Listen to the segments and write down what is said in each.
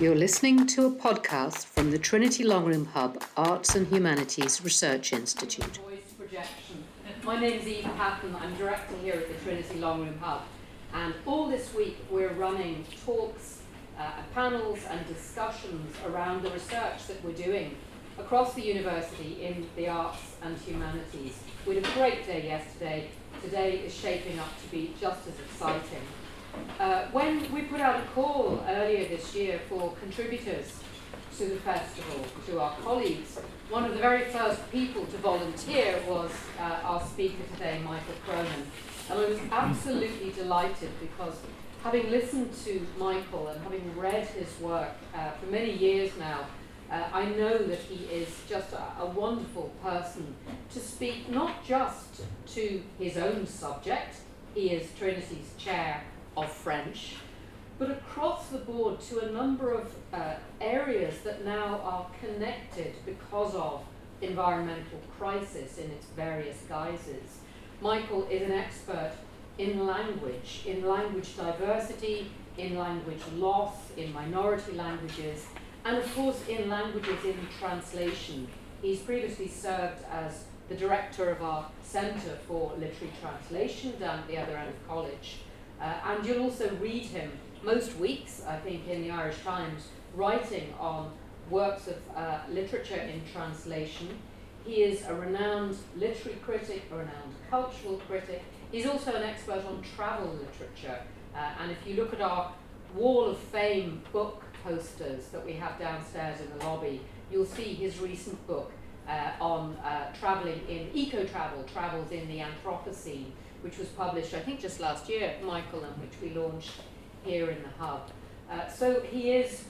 You're listening to a podcast from the Trinity Long Room Hub Arts and Humanities Research Institute. My name is Eve Patten. I'm director here at the Trinity Long Room Hub. And all this week we're running talks, uh, panels, and discussions around the research that we're doing across the university in the arts and humanities. We had a great day yesterday. Today is shaping up to be just as exciting. Uh, when we put out a call earlier this year for contributors to the festival, to our colleagues, one of the very first people to volunteer was uh, our speaker today, Michael Cronin. And I was absolutely delighted because having listened to Michael and having read his work uh, for many years now, uh, I know that he is just a, a, wonderful person to speak not just to his own subject, he is Trinity's chair of French, but across the board to a number of uh, areas that now are connected because of environmental crisis in its various guises. Michael is an expert in language, in language diversity, in language loss, in minority languages, and of course in languages in translation. He's previously served as the director of our Centre for Literary Translation down at the other end of college. Uh, and you'll also read him most weeks, I think, in the Irish Times, writing on works of uh, literature in translation. He is a renowned literary critic, a renowned cultural critic. He's also an expert on travel literature. Uh, and if you look at our Wall of Fame book posters that we have downstairs in the lobby, you'll see his recent book uh, on uh, traveling in eco travel, travels in the Anthropocene which was published, I think, just last year, Michael, and which we launched here in the Hub. Uh, so he is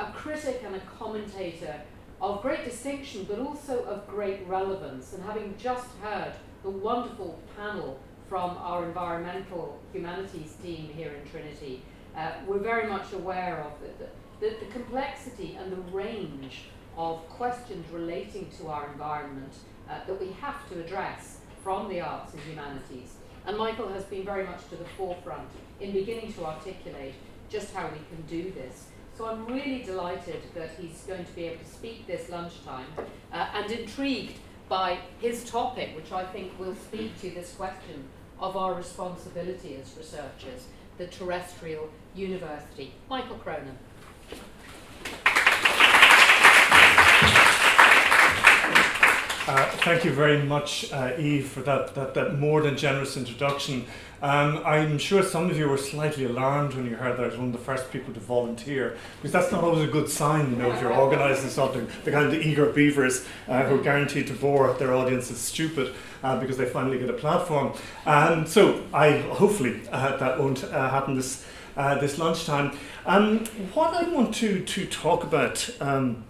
a critic and a commentator of great distinction, but also of great relevance. And having just heard the wonderful panel from our environmental humanities team here in Trinity, uh, we're very much aware of the, the, the, complexity and the range of questions relating to our environment uh, that we have to address from the arts and humanities. And Michael has been very much to the forefront in beginning to articulate just how we can do this. So I'm really delighted that he's going to be able to speak this lunchtime uh, and intrigued by his topic, which I think will speak to this question of our responsibility as researchers, the terrestrial university. Michael Cronin. Uh, thank you very much, uh, Eve, for that, that, that more than generous introduction. Um, I'm sure some of you were slightly alarmed when you heard that I was one of the first people to volunteer, because that's not always a good sign, you know, if you're organising something. The kind of eager beavers uh, who are guaranteed to bore their audiences stupid uh, because they finally get a platform. And so, I hopefully uh, that won't uh, happen this this lunchtime. Um, what I want to to talk about. Um,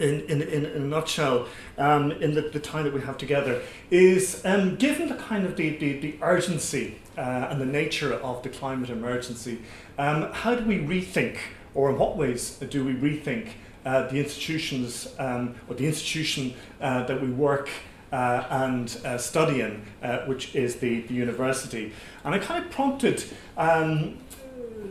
in, in, in, a nutshell, um, in the, the time that we have together, is um, given the kind of the, the, the urgency uh, and the nature of the climate emergency, um, how do we rethink, or in what ways do we rethink uh, the institutions um, or the institution uh, that we work uh, and uh, study in, uh, which is the, the university? And I kind of prompted um,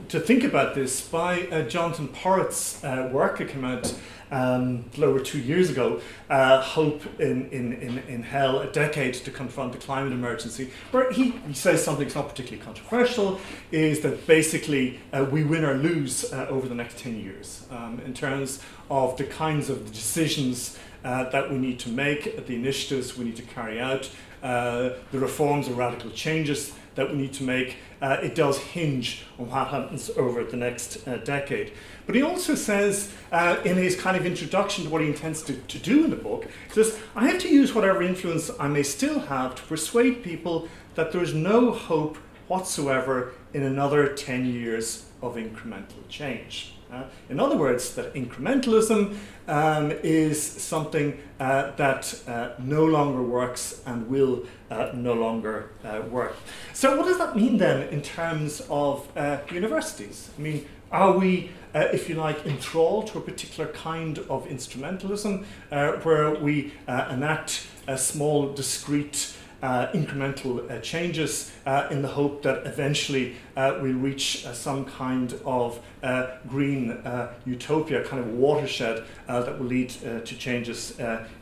to think about this by uh, Jonathan Porritt's uh, work that came out um, a little over two years ago, uh, Hope in, in, in, in Hell, a decade to confront the climate emergency, where he, he says something that's not particularly controversial, is that basically uh, we win or lose uh, over the next 10 years um, in terms of the kinds of decisions uh, that we need to make, the initiatives we need to carry out, uh, the reforms and radical changes that we need to make. Uh, it does hinge on what happens over the next uh, decade. But he also says uh, in his kind of introduction to what he intends to, to do in the book, he says, I have to use whatever influence I may still have to persuade people that there is no hope whatsoever in another 10 years of incremental change. Uh, in other words, that incrementalism um, is something uh, that uh, no longer works and will uh, no longer uh, work. So, what does that mean then in terms of uh, universities? I mean, are we, uh, if you like, enthralled to a particular kind of instrumentalism uh, where we uh, enact a small, discrete uh, incremental uh, changes uh, in the hope that eventually uh, we'll reach uh, some kind of uh, green utopia, kind of watershed that will lead to changes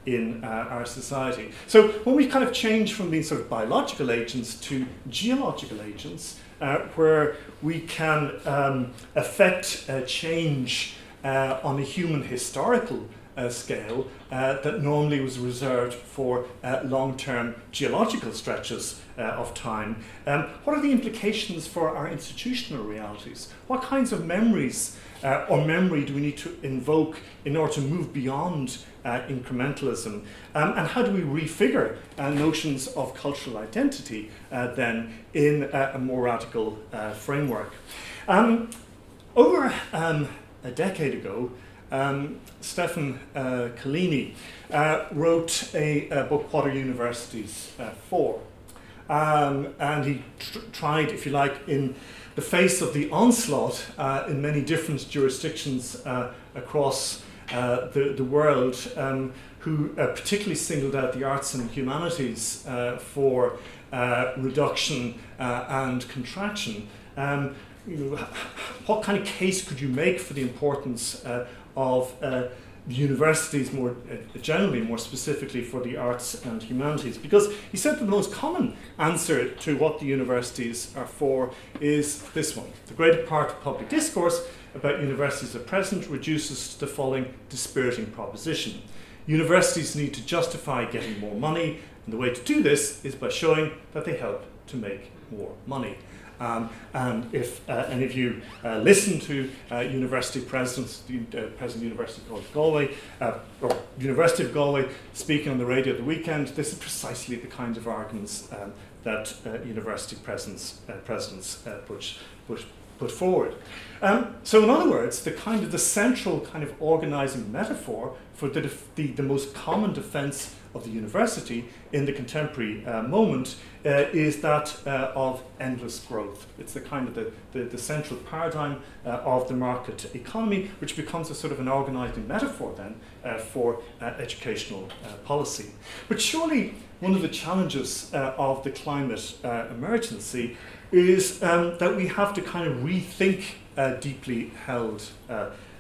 in our society. So when we kind of change from being sort of biological agents to geological agents, where we can um, affect change on a human historical uh, scale uh, that normally was reserved for uh, long term geological stretches uh, of time. Um, what are the implications for our institutional realities? What kinds of memories uh, or memory do we need to invoke in order to move beyond incrementalism? Um, and how do we refigure notions of cultural identity then in a more radical framework? Um, over um, a decade ago, um, Stefan uh, Collini uh, wrote a, a, book, What Are Universities uh, For? Um, and he tr- tried, if you like, in the face of the onslaught uh, in many different jurisdictions uh, across uh, the, the world, um, who particularly singled out the arts and humanities for reduction and contraction. Um, you know, what kind of case could you make for the importance uh, of uh, universities more uh, generally, more specifically for the arts and humanities. Because he said the most common answer to what the universities are for is this one. The greater part of public discourse about universities at present reduces to the following dispiriting proposition. Universities need to justify getting more money, and the way to do this is by showing that they help to make more money. Um, and if uh, any of you uh, listen to uh, university presidents, the uh, President of University College Galway, uh, or University of Galway, speaking on the radio the weekend, this is precisely the kind of arguments um, that uh, university presidents, presidents push, push, put forward. Um, so, in other words, the kind of the central kind of organizing metaphor for the, def- the, the most common defense of the university in the contemporary uh, moment uh, is that uh, of endless growth. It's the kind of the, the, the central paradigm uh, of the market economy, which becomes a sort of an organizing metaphor then uh, for uh, educational policy. But surely one of the challenges of the climate emergency is um, that we have to kind of rethink deeply held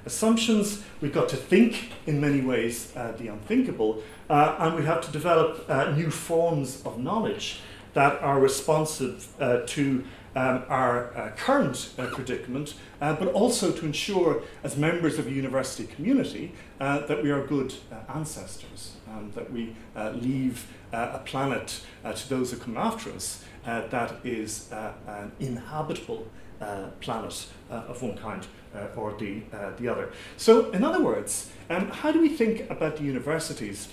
assumptions. We've got to think in many ways uh, the unthinkable, uh, and we have to develop uh, new forms of knowledge that are responsive uh, to um, our uh, current uh, predicament, but also to ensure, as members of a university community, that we are good ancestors, um, that we leave a planet to those who come after us that is an inhabitable planet of one kind uh, or the, uh, the other. So, in other words, um, how do we think about the universities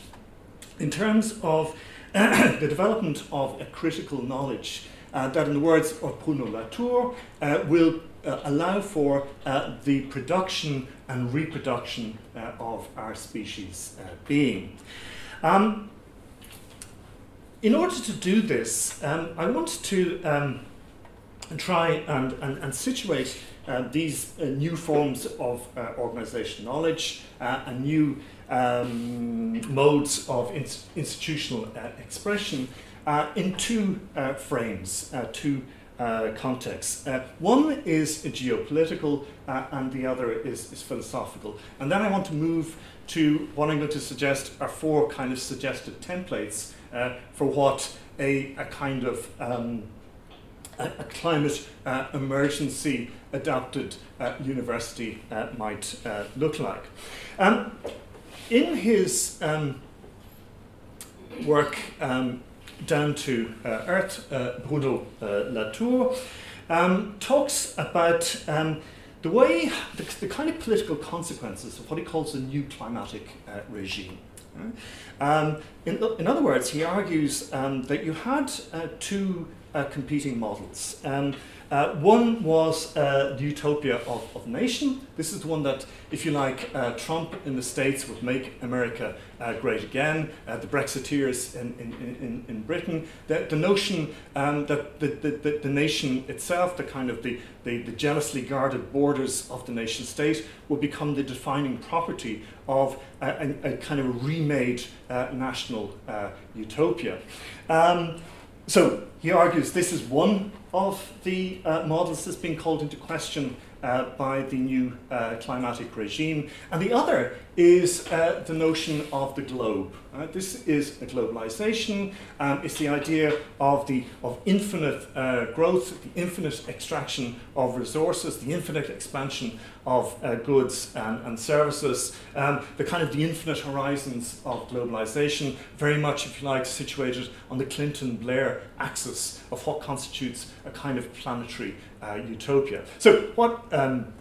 in terms of the development of a critical knowledge uh, that, in the words of Bruno Latour, uh, will uh, allow for uh, the production and reproduction of our species being? Um, in order to do this, um, I want to um, try and, and, and situate uh, these uh, new forms of uh, organization knowledge uh, and new um, modes of in- institutional uh, expression uh, in two frames, two contexts. one is geopolitical and the other is, is philosophical. And then I want to move to what I'm going to suggest are four kind of suggested templates for what a, a kind of um, a, a climate uh, emergency adapted uh, university uh, might uh, look like. Um, in his um, work um, Down to uh, Earth, uh, Bruno Latour um, talks about um, the way, the, the, kind of political consequences of what he calls the new climatic regime. Um, in, in, other words, he argues um, that you had uh, two uh, competing models. Uh, one was uh, the utopia of, of nation. This is the one that, if you like, uh, Trump in the States would make America uh, great again, uh, the Brexiteers in, in, in, in Britain. The, the notion um, that the, the, the, nation itself, the kind of the, the, the jealously guarded borders of the nation state, will become the defining property of a, a, a kind of remade national utopia. Um, so he argues this is one of the uh, models that's being called into question uh, by the new uh, climatic regime, and the other is uh, the notion of the globe. This is a globalization. Um, it's the idea of the of infinite uh, growth, the infinite extraction of resources, the infinite expansion of uh, goods and, and services, um, the kind of the infinite horizons of globalization, very much, if you like, situated on the Clinton-Blair axis of what constitutes a kind of planetary uh, utopia. So what um,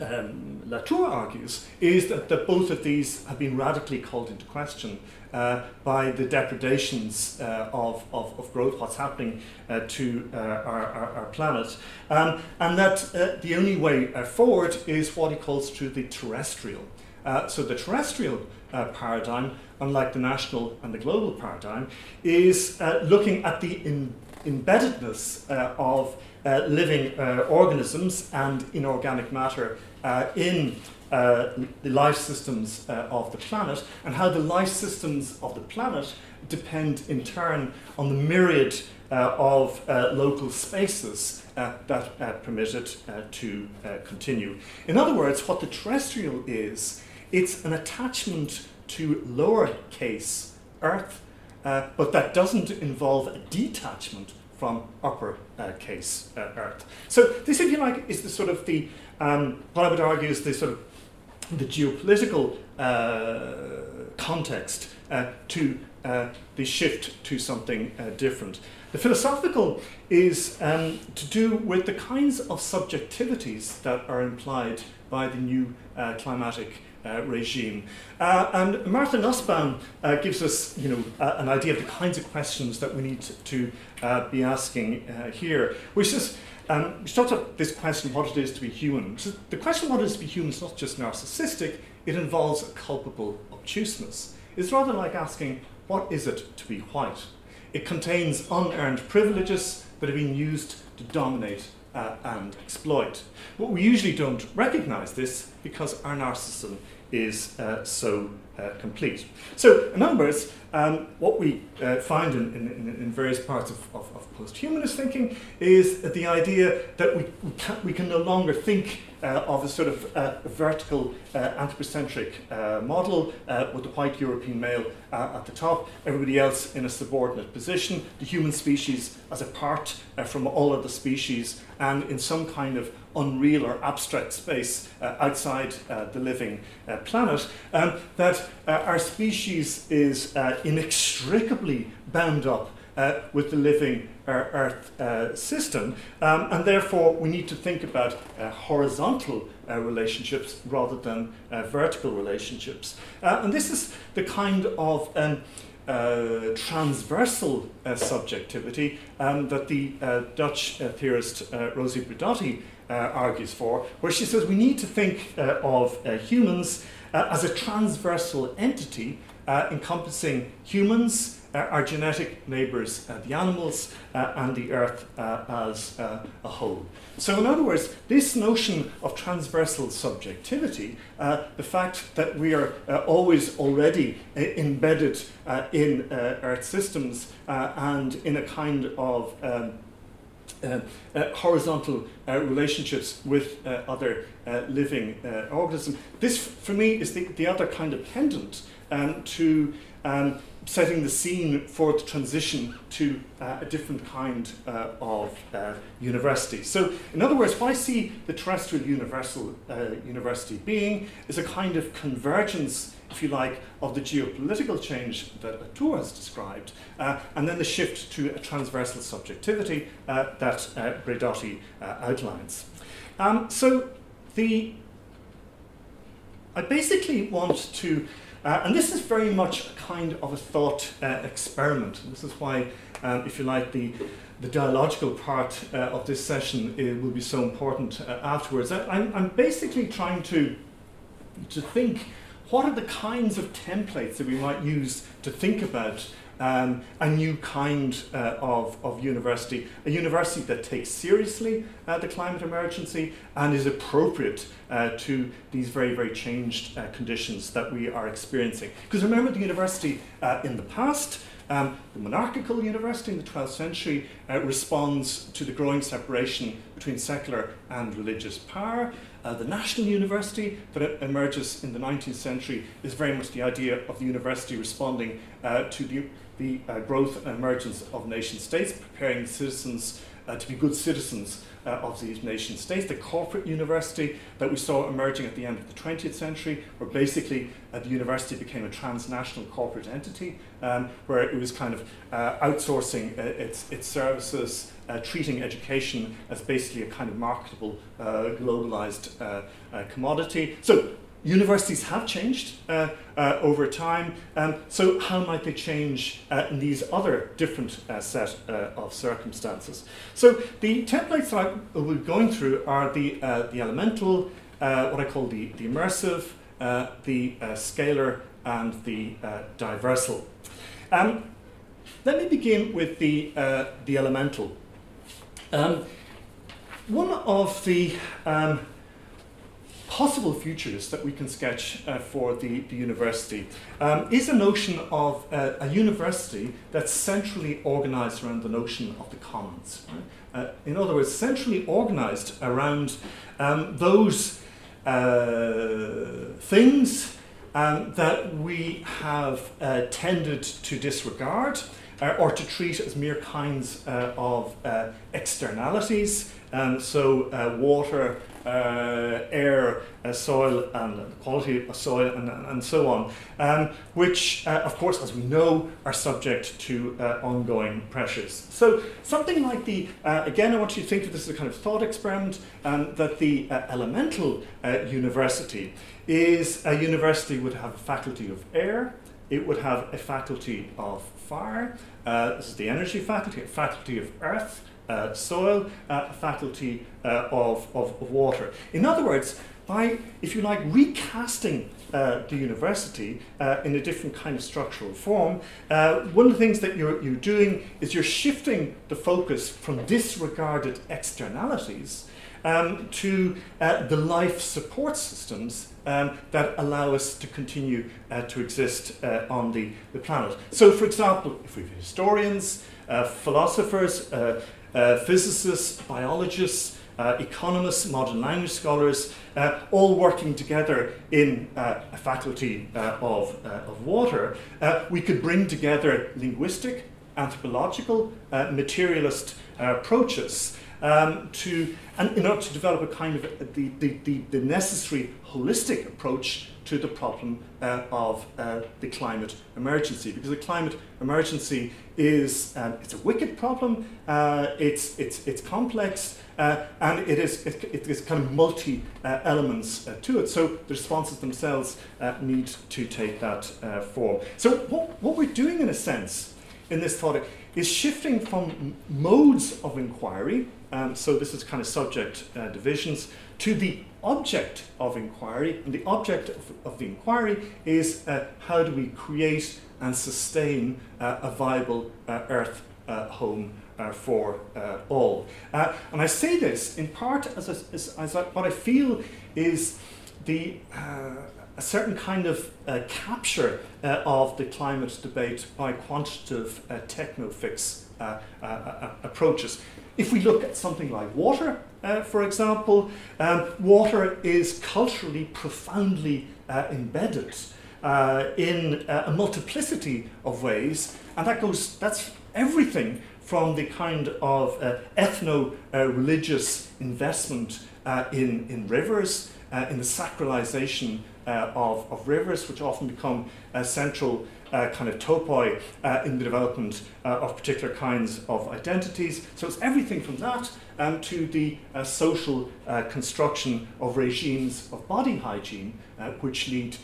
um, Latour argues is that, that both of these have been radically called into question uh, by the depredations uh, of, of, of, growth, what's happening uh, to uh, our, our, our, planet, um, and that uh, the only way uh, forward is what he calls to the terrestrial. so the terrestrial paradigm, unlike the national and the global paradigm, is looking at the in, embeddedness of uh, living uh, organisms and inorganic matter uh, in uh, the life systems uh, of the planet, and how the life systems of the planet depend in turn on the myriad of local spaces that permit it to continue. In other words, what the terrestrial is, it's an attachment to lowercase Earth, but that doesn't involve a detachment from upper uh, case uh, Earth. So this, if you like, is the sort of the um, what I would argue is the sort of the geopolitical uh, context uh, to uh, the shift to something uh, different. The philosophical is um, to do with the kinds of subjectivities that are implied by the new climatic uh, regime. Uh, and Martha Nussbaum uh, gives us you know, an idea of the kinds of questions that we need to, uh, be asking uh, here, which is um, she talks about this question, what it is to be human. So the question, what it is to be human, is not just narcissistic, it involves a culpable obtuseness. It's rather like asking, what is it to be white? It contains unearned privileges that have been used to dominate uh, and exploit. But we usually don't recognize this because our narcissism is uh, so uh, complete. So, in other words, um, what we uh, find in, in, in, various parts of, of, of post-humanist thinking is the idea that we, we, can, we can no longer think uh, of a sort of uh, vertical uh, anthropocentric uh, model uh, with the white European male at the top, everybody else in a subordinate position, the human species as apart from all other species, and in some kind of unreal or abstract space outside the living planet, um, that our species is inextricably bound up uh, with the living uh, Earth uh, system, um, and therefore we need to think about uh, horizontal uh, relationships rather than uh, vertical relationships. and this is the kind of um, transversal subjectivity um, that the Dutch theorist Rosi Braidotti Uh, argues for, where she says we need to think uh, of uh, humans as a transversal entity encompassing humans, uh, our genetic neighbours, uh, the animals, uh, and the earth as a whole. So, in other words, this notion of transversal subjectivity, the fact that we are always already embedded in earth systems and in a kind of um, uh, uh, horizontal uh, relationships with other living organisms. This, for me, is the, the other kind of pendant um, to um, setting the scene for the transition to uh, a different kind uh, of uh, university. So, in other words, what I see the terrestrial universal uh, university being is a kind of convergence, if you like, of the geopolitical change that Latour has described, uh, and then the shift to a transversal subjectivity uh, that uh, Braidotti outlines. Um, so, the I basically want to uh, and this is very much a kind of a thought uh, experiment. This is why, um, if you like, the, the dialogical part uh, of this session uh, will be so important uh, afterwards. I, I'm, I'm basically trying to, to think what are the kinds of templates that we might use to think about um, a new kind uh, of, of university, a university that takes seriously uh, the climate emergency and is appropriate uh, to these very, very changed uh, conditions that we are experiencing. Because remember, the university uh, in the past Um, the monarchical university in the 12th century uh, responds to the growing separation between secular and religious power. Uh, the national university that emerges in the 19th century is very much the idea of the university responding uh, to the, the uh, growth and emergence of nation states, preparing citizens uh, to be good citizens uh, of these nation states. The corporate university that we saw emerging at the end of the 20th century, where basically uh, the university became a transnational corporate entity, um, where it was kind of uh, outsourcing uh, its, its services, uh, treating education as basically a kind of marketable, globalized commodity. So Universities have changed uh, uh, over time, um, so how might they change uh, in these other different uh, set uh, of circumstances? So the templates that I will be going through are the, uh, the elemental, what I call the, the immersive, the scalar, and the diversal. Um, let me begin with the, the elemental. Um, one of the um, possible futures that we can sketch uh, for the, the university um, is a notion of uh, a university that's centrally organized around the notion of the commons. Right? Uh, in other words, centrally organized around um, those uh, things um, that we have uh, tended to disregard. Or to treat as mere kinds of externalities, um, so water, air, uh, soil, and the quality of soil, and, and so on, um, which, uh, of course, as we know, are subject to uh, ongoing pressures. So, something like the, uh, again, I want you to think of this as a kind of thought experiment, um, that the uh, elemental university is a university would have a faculty of air, it would have a faculty of fire, this is the energy faculty, a faculty of earth, uh, soil, uh, faculty uh, of, of, of, water. In other words, by, if you like, recasting uh, the university uh, in a different kind of structural form, uh, one of the things that you're, you're doing is you're shifting the focus from disregarded externalities um, to the life support systems um, that allow us to continue to exist on the, the planet. So, for example, if we have historians, philosophers, physicists, biologists, uh, economists, modern language scholars, uh, all working together in uh, a faculty uh, of, uh, of water, we could bring together linguistic, anthropological, materialist approaches um, to, and in order to develop a kind of the, the, the, the necessary holistic approach to the problem uh, of uh, the climate emergency. Because the climate emergency is um, it's a wicked problem uh, it's, it's, it's complex uh, and it is it, it is kind of multi uh, elements uh, to it. So the responses themselves need to take that form. So what, what we're doing in a sense in this thought is shifting from modes of inquiry um, so this is kind of subject divisions to the object of inquiry, and the object of, of the inquiry is uh, how do we create and sustain uh, a viable uh, earth uh, home uh, for uh, all. and I say this in part as, a, as, as a, what I feel is the a certain kind of uh, capture uh, of the climate debate by quantitative uh, techno-fix approaches. If we look at something like water, uh, for example, um, water is culturally profoundly uh, embedded uh, in uh, a multiplicity of ways, and that goes, that's everything from the kind of uh, ethno religious investment uh, in, in rivers, in the sacralization of, of rivers, which often become central uh, kind of topoi uh, in the development uh, of particular kinds of identities. So it's everything from that um, to the uh, social uh, construction of regimes of body hygiene, which lead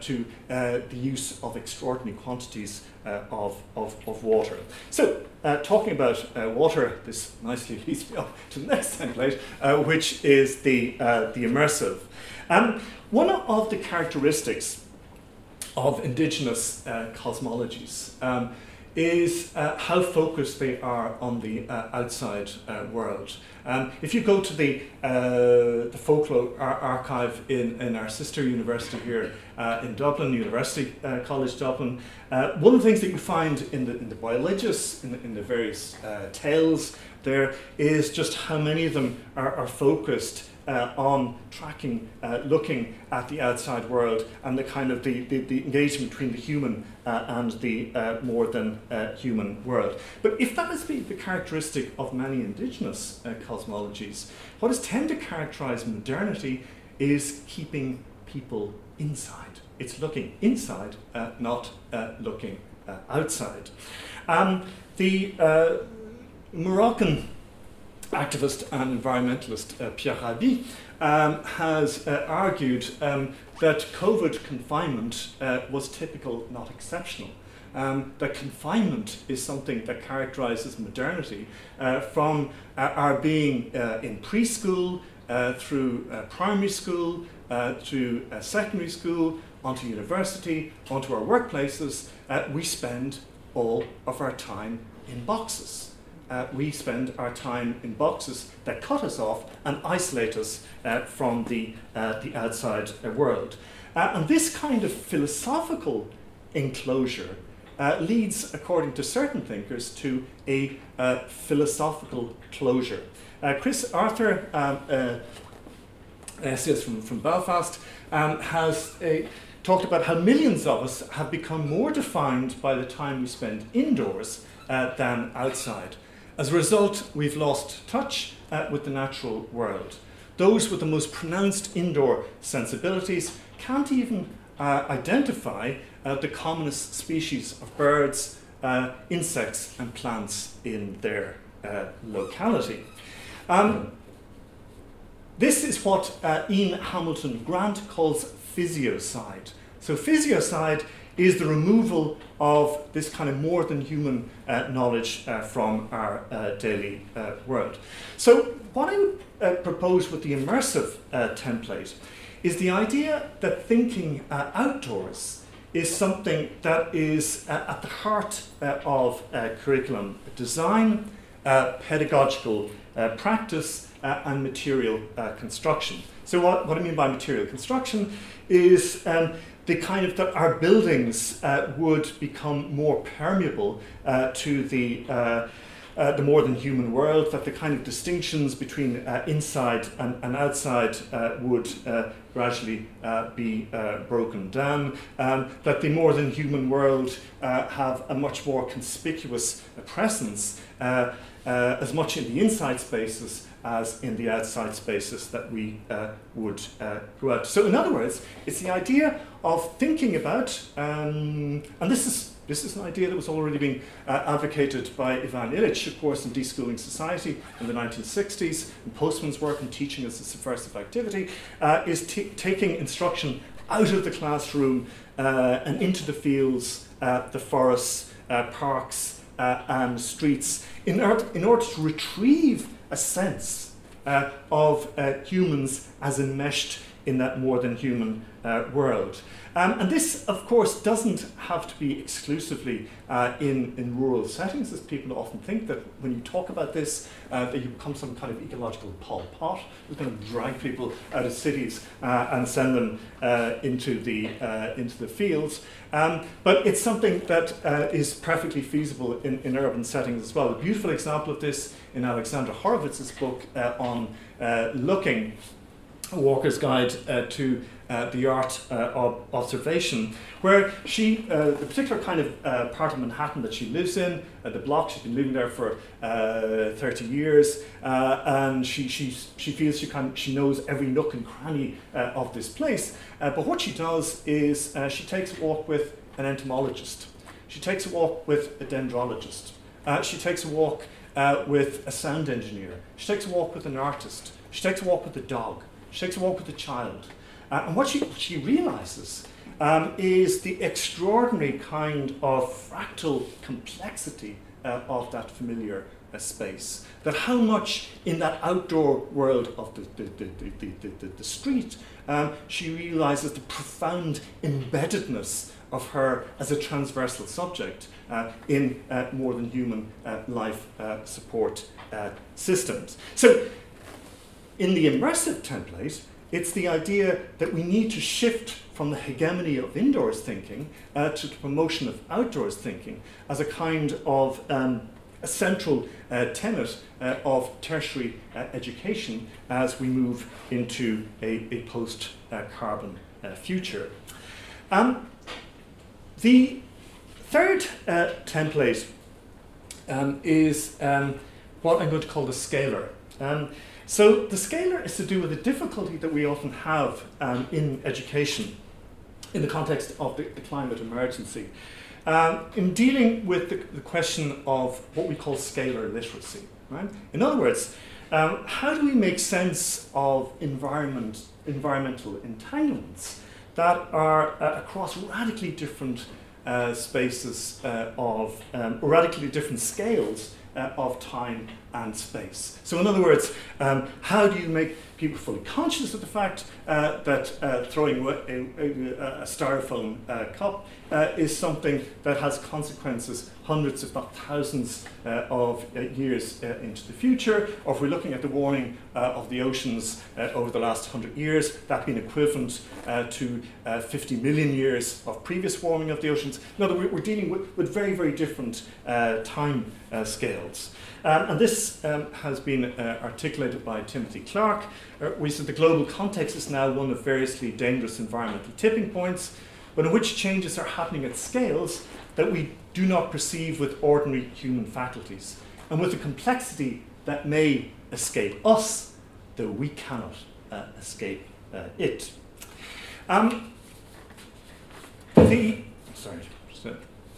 to the use of extraordinary quantities of, of, of water. So, talking about water, this nicely leads me up to the next template, which is the, the immersive. Um, one of the characteristics of indigenous uh, cosmologies um, is uh, how focused they are on the uh, outside uh, world. Um, if you go to the, uh, the folklore ar- archive in, in our sister university here uh, in Dublin, University College Dublin, one of the things that you find in the, in the Boileges, in the, in the various tales there, is just how many of them are, are focused uh, on tracking, uh, looking at the outside world and the kind of the, the, the engagement between the human uh, and the uh, more than uh, human world. But if that is the, the characteristic of many indigenous uh, cosmologies, what is tend to characterize modernity is keeping people inside. It's looking inside, not looking outside. Um, the Moroccan activist and environmentalist uh, Pierre Rabhi um, has uh, argued um, that COVID confinement uh, was typical, not exceptional. Um, that confinement is something that characterizes modernity uh, from uh, our being uh, in preschool, through primary school, to secondary school, onto university, onto our workplaces. we spend all of our time in boxes uh, we spend our time in boxes that cut us off and isolate us uh, from the, uh, the outside uh, world. Uh, and this kind of philosophical enclosure uh, leads, according to certain thinkers, to a philosophical closure. Chris Arthur, um, from, from Belfast, um, has talked about how millions of us have become more defined by the time we spend indoors than outside. As a result, we've lost touch uh, with the natural world. Those with the most pronounced indoor sensibilities can't even uh, identify uh, the commonest species of birds, uh, insects, and plants in their uh, locality. Um, this is what uh, Ian Hamilton Grant calls physiocide. So, physiocide is the removal of this kind of more than human uh, knowledge uh, from our uh, daily uh, world. So, what I would uh, propose with the immersive uh, template is the idea that thinking outdoors is something that is at the heart of curriculum design, pedagogical practice, and material construction. So, what, what I mean by material construction is um, the kind of that our buildings uh, would become more permeable uh, to the uh, uh the more than human world, that the kind of distinctions between uh, inside and, and outside uh, would gradually be broken down, um, that the more than human world have a much more conspicuous presence, as much in the inside spaces as in the outside spaces that we uh, would uh, go out. So, in other words, it's the idea of thinking about, um, and this is this is an idea that was already being uh, advocated by Ivan Illich, of course, in Deschooling Society in the 1960s, and Postman's work in teaching as a subversive activity, uh, is t- taking instruction out of the classroom uh, and into the fields, uh, the forests, parks, and streets in order, in order to retrieve a sense uh, of uh, humans as enmeshed in that more than human uh, world. Um, and this, of course, doesn't have to be exclusively uh, in, in rural settings, as people often think that when you talk about this, uh, that you become some kind of ecological Pol Pot, who's going to drag people out of cities uh, and send them uh, into, the, uh, into the fields. Um, but it's something that is perfectly feasible in, in urban settings as well. A beautiful example of this in Alexandra Horowitz's book on looking, walker's guide to uh, the art uh, of observation, where she, uh, the particular kind of uh, part of Manhattan that she lives in, uh, the block, she's been living there for 30 years, and she, she, she feels she, can, she knows every nook and cranny of this place. but what she does is she takes a walk with an entomologist, she takes a walk with a dendrologist, she takes a walk with a sound engineer, she takes a walk with an artist, she takes a walk with a dog, she takes a walk with the child. Uh, and what she, she realizes um, is the extraordinary kind of fractal complexity uh, of that familiar space. That how much in that outdoor world of the, the, the, the, the, the, street, um, she realizes the profound embeddedness of her as a transversal subject uh, in uh, more than human uh, life uh, support uh, systems. So, in the immersive template, it's the idea that we need to shift from the hegemony of indoors thinking uh, to the promotion of outdoors thinking as a kind of um, a central uh, tenet uh, of tertiary uh, education as we move into a, a post carbon uh, future. Um, the third uh, template um, is um, what I'm going to call the scalar. So the scalar is to do with the difficulty that we often have um, in education in the context of the, the climate emergency. Um, in dealing with the, the, question of what we call scalar literacy, right? In other words, um, how do we make sense of environment, environmental entanglements that are uh, across radically different uh, spaces uh, of, um, radically different scales uh, of time and space. So, in other words, um, how do you make people fully conscious of the fact uh, that uh, throwing a, a, a styrofoam uh, cup uh, is something that has consequences hundreds, if not thousands, uh, of uh, years into the future? Or if we're looking at the warming of the oceans over the last 100 years, that being equivalent to 50 million years of previous warming of the oceans. No, we're dealing with, with very, very different time scales. Um, and this um, has been articulated by Timothy Clark. Uh, we said the global context is now one of variously dangerous environmental tipping points, but in which changes are happening at scales that we do not perceive with ordinary human faculties, and with a complexity that may escape us, though we cannot uh, escape uh, it. Um, the sorry.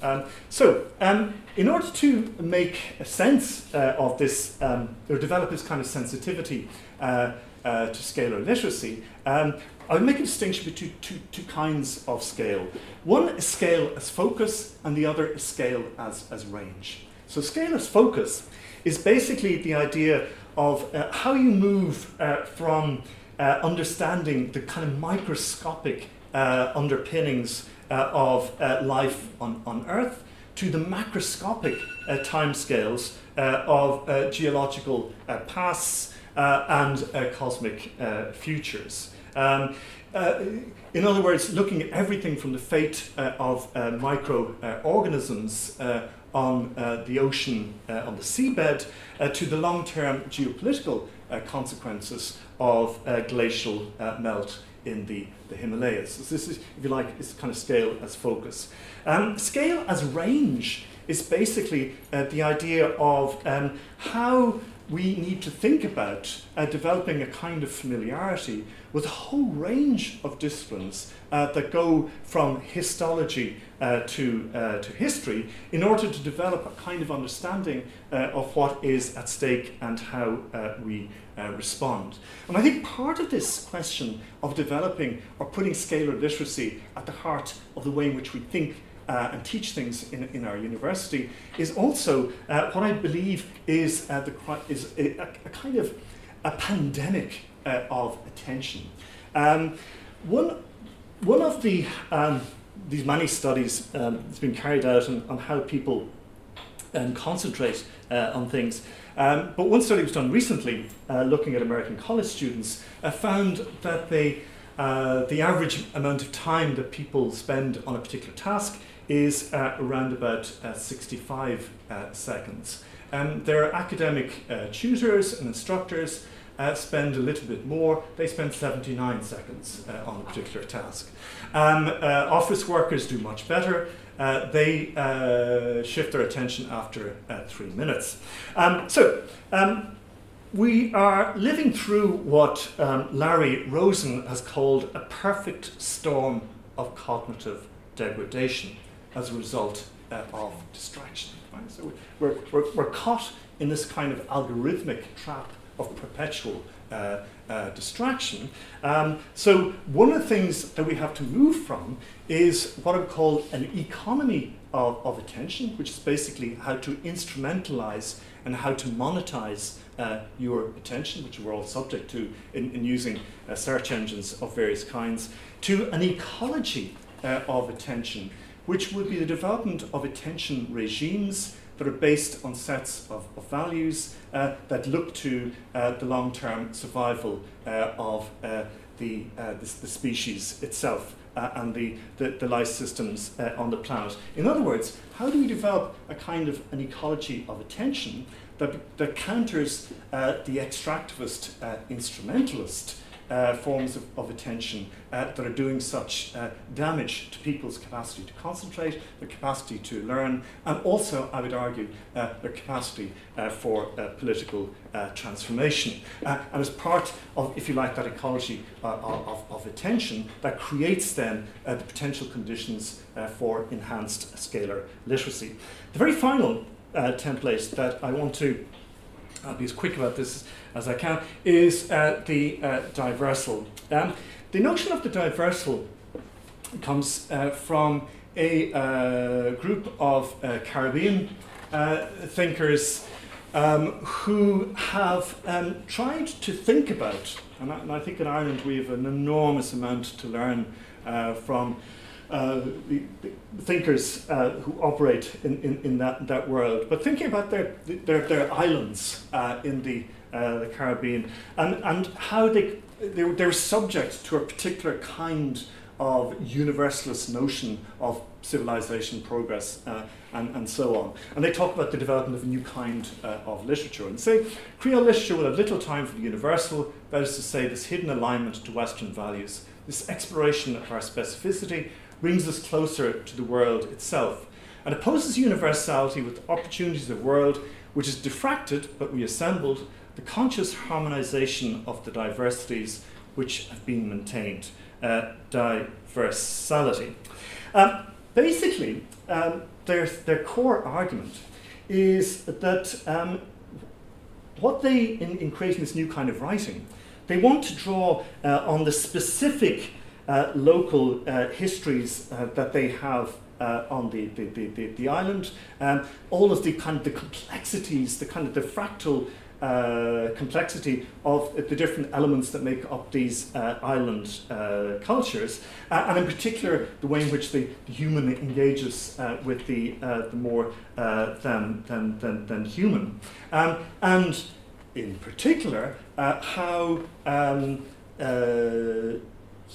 Um, so, um, in order to make a sense uh, of this, um, or develop this kind of sensitivity uh, uh, to scalar literacy, um, I would make a distinction between two, two, kinds of scale. One is scale as focus, and the other is scale as, as range. So, scale as focus is basically the idea of uh, how you move uh, from uh, understanding the kind of microscopic underpinnings uh, of uh, life on, on Earth to the macroscopic uh, timescales uh, of uh, geological uh, pasts Uh, and uh, cosmic uh, futures. Um, in other words, looking at everything from the fate of microorganisms on the ocean, on the seabed, to the long term geopolitical consequences of glacial melt in the, the Himalayas. So this is, if you like, this kind of scale as focus. Um, scale as range is basically uh, the idea of um, how we need to think about uh, developing a kind of familiarity with a whole range of disciplines uh, that go from histology uh, to, uh, to history in order to develop a kind of understanding uh, of what is at stake and how uh, we respond. And I think part of this question of developing or putting scalar literacy at the heart of the way in which we think uh, and teach things in, in our university is also uh, what I believe is, uh, the, is a, a, kind of a pandemic uh, of attention. Um, one, one of the, um, these many studies um, that's been carried out on, on how people um, concentrate uh, on things. Um, but one study was done recently uh, looking at American college students found that they, the average amount of time that people spend on a particular task is uh, around about uh, 65 uh, seconds. Um, their academic uh, tutors and instructors uh, spend a little bit more. They spend 79 seconds uh, on a particular task. Um, office workers do much better. they shift their attention after three minutes. Um, so, um, we are living through what um, Larry Rosen has called a perfect storm of cognitive degradation as a result uh, of distraction. Right? So we're, we're, we're caught in this kind of algorithmic trap of perpetual uh, uh, distraction. Um, so, one of the things that we have to move from is what I would call an economy of, of attention, which is basically how to instrumentalize and how to monetize uh, your attention, which we're all subject to in, in using uh, search engines of various kinds, to an ecology uh, of attention, which would be the development of attention regimes that are based on sets of, of values uh, that look to uh, the long term survival uh, of uh, the, uh, the, the, species itself. Uh, and the, the, the, life systems on the planet. In other words, how do we develop a kind of an ecology of attention that, that counters the extractivist instrumentalist uh, forms of, of attention uh, that are doing such uh, damage to people's capacity to concentrate, their capacity to learn, and also, I would argue, uh, their capacity uh, for uh, political transformation. and as part of, if you like, that ecology of, of, attention, that creates then the potential conditions for enhanced scalar literacy. The very final template that I want to I'll be as quick about this as I can, is uh, the uh, diversal. Um, the notion of the diversal comes uh, from a uh, group of uh, Caribbean uh, thinkers um, who have um, tried to think about, and I, and I, think in Ireland we have an enormous amount to learn from uh, the, thinkers uh, who operate in, in, in, that, that world, but thinking about their, their, their islands uh, in the, uh, the Caribbean and, and how they, they, they're subject to a particular kind of universalist notion of civilization, progress, uh, and, and so on. And they talk about the development of a new kind uh, of literature and say Creole literature will have little time for the universal, that is to say, this hidden alignment to Western values, this exploration of our specificity brings us closer to the world itself and opposes universality with opportunities of world which is diffracted but reassembled, the conscious harmonization of the diversities which have been maintained. Uh, diversality. Um, basically, um, their, their core argument is that um, what they, in, in creating this new kind of writing, they want to draw uh, on the specific uh, local uh, histories uh, that they have uh, on the, the, the, the, island, um, all of the kind of the complexities, the kind of the fractal uh, complexity of the different elements that make up these island cultures, and in particular the way in which the, the human engages with the, the more than, than, than, than human. Um, and in particular, how um,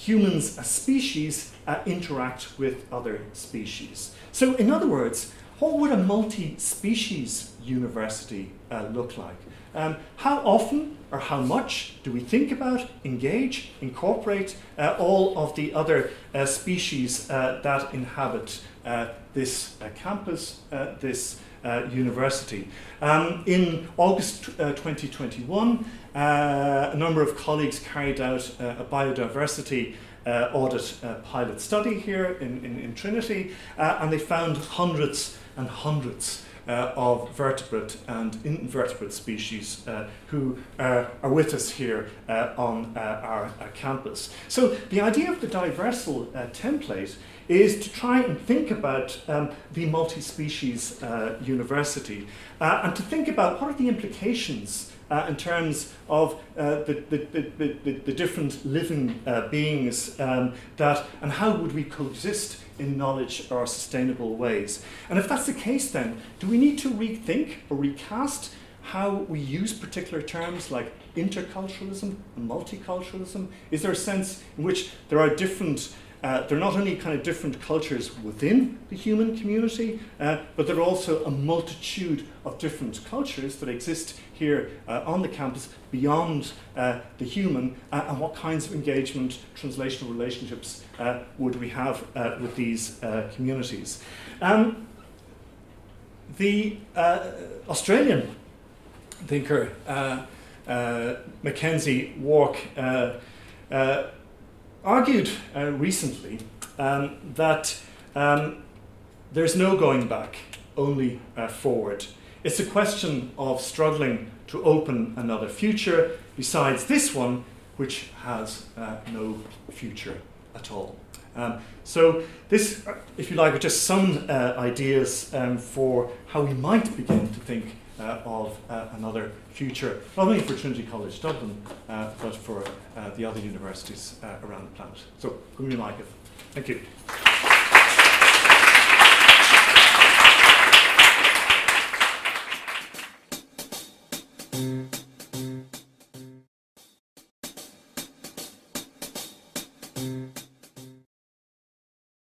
humans as species uh, interact with other species. So, in other words, what would a multi species university uh, look like? Um, how often or how much do we think about, engage, incorporate uh, all of the other uh, species uh, that inhabit uh, this campus, this university? Um, in August 2021, uh, a number of colleagues carried out uh, a biodiversity uh, audit uh, pilot study here in, in, in Trinity, uh, and they found hundreds and hundreds uh, of vertebrate and invertebrate species who are with us here on our, our, campus. So, the idea of the diversal template is to try and think about um, the multi species university and to think about what are the implications uh, in terms of uh, the, the, the, the, the different living uh, beings um, that, and how would we coexist in knowledge or sustainable ways. And if that's the case, then do we need to rethink or recast how we use particular terms like interculturalism and multiculturalism? Is there a sense in which there are different uh, they're not only kind of different cultures within the human community, uh, but they're also a multitude of different cultures that exist here uh, on the campus beyond uh, the human, uh, and what kinds of engagement, translational relationships uh, would we have with these communities. Um, the Australian thinker, McKenzie Wark, argued uh, recently um, that um, there's no going back, only uh, forward. It's a question of struggling to open another future besides this one, which has uh, no future at all. Um, so, this, if you like, are just some uh, ideas um, for how we might begin to think uh, of uh, another future, not only for Trinity College Dublin, uh, but for uh, the other universities around the planet. So, who you like it? Thank you.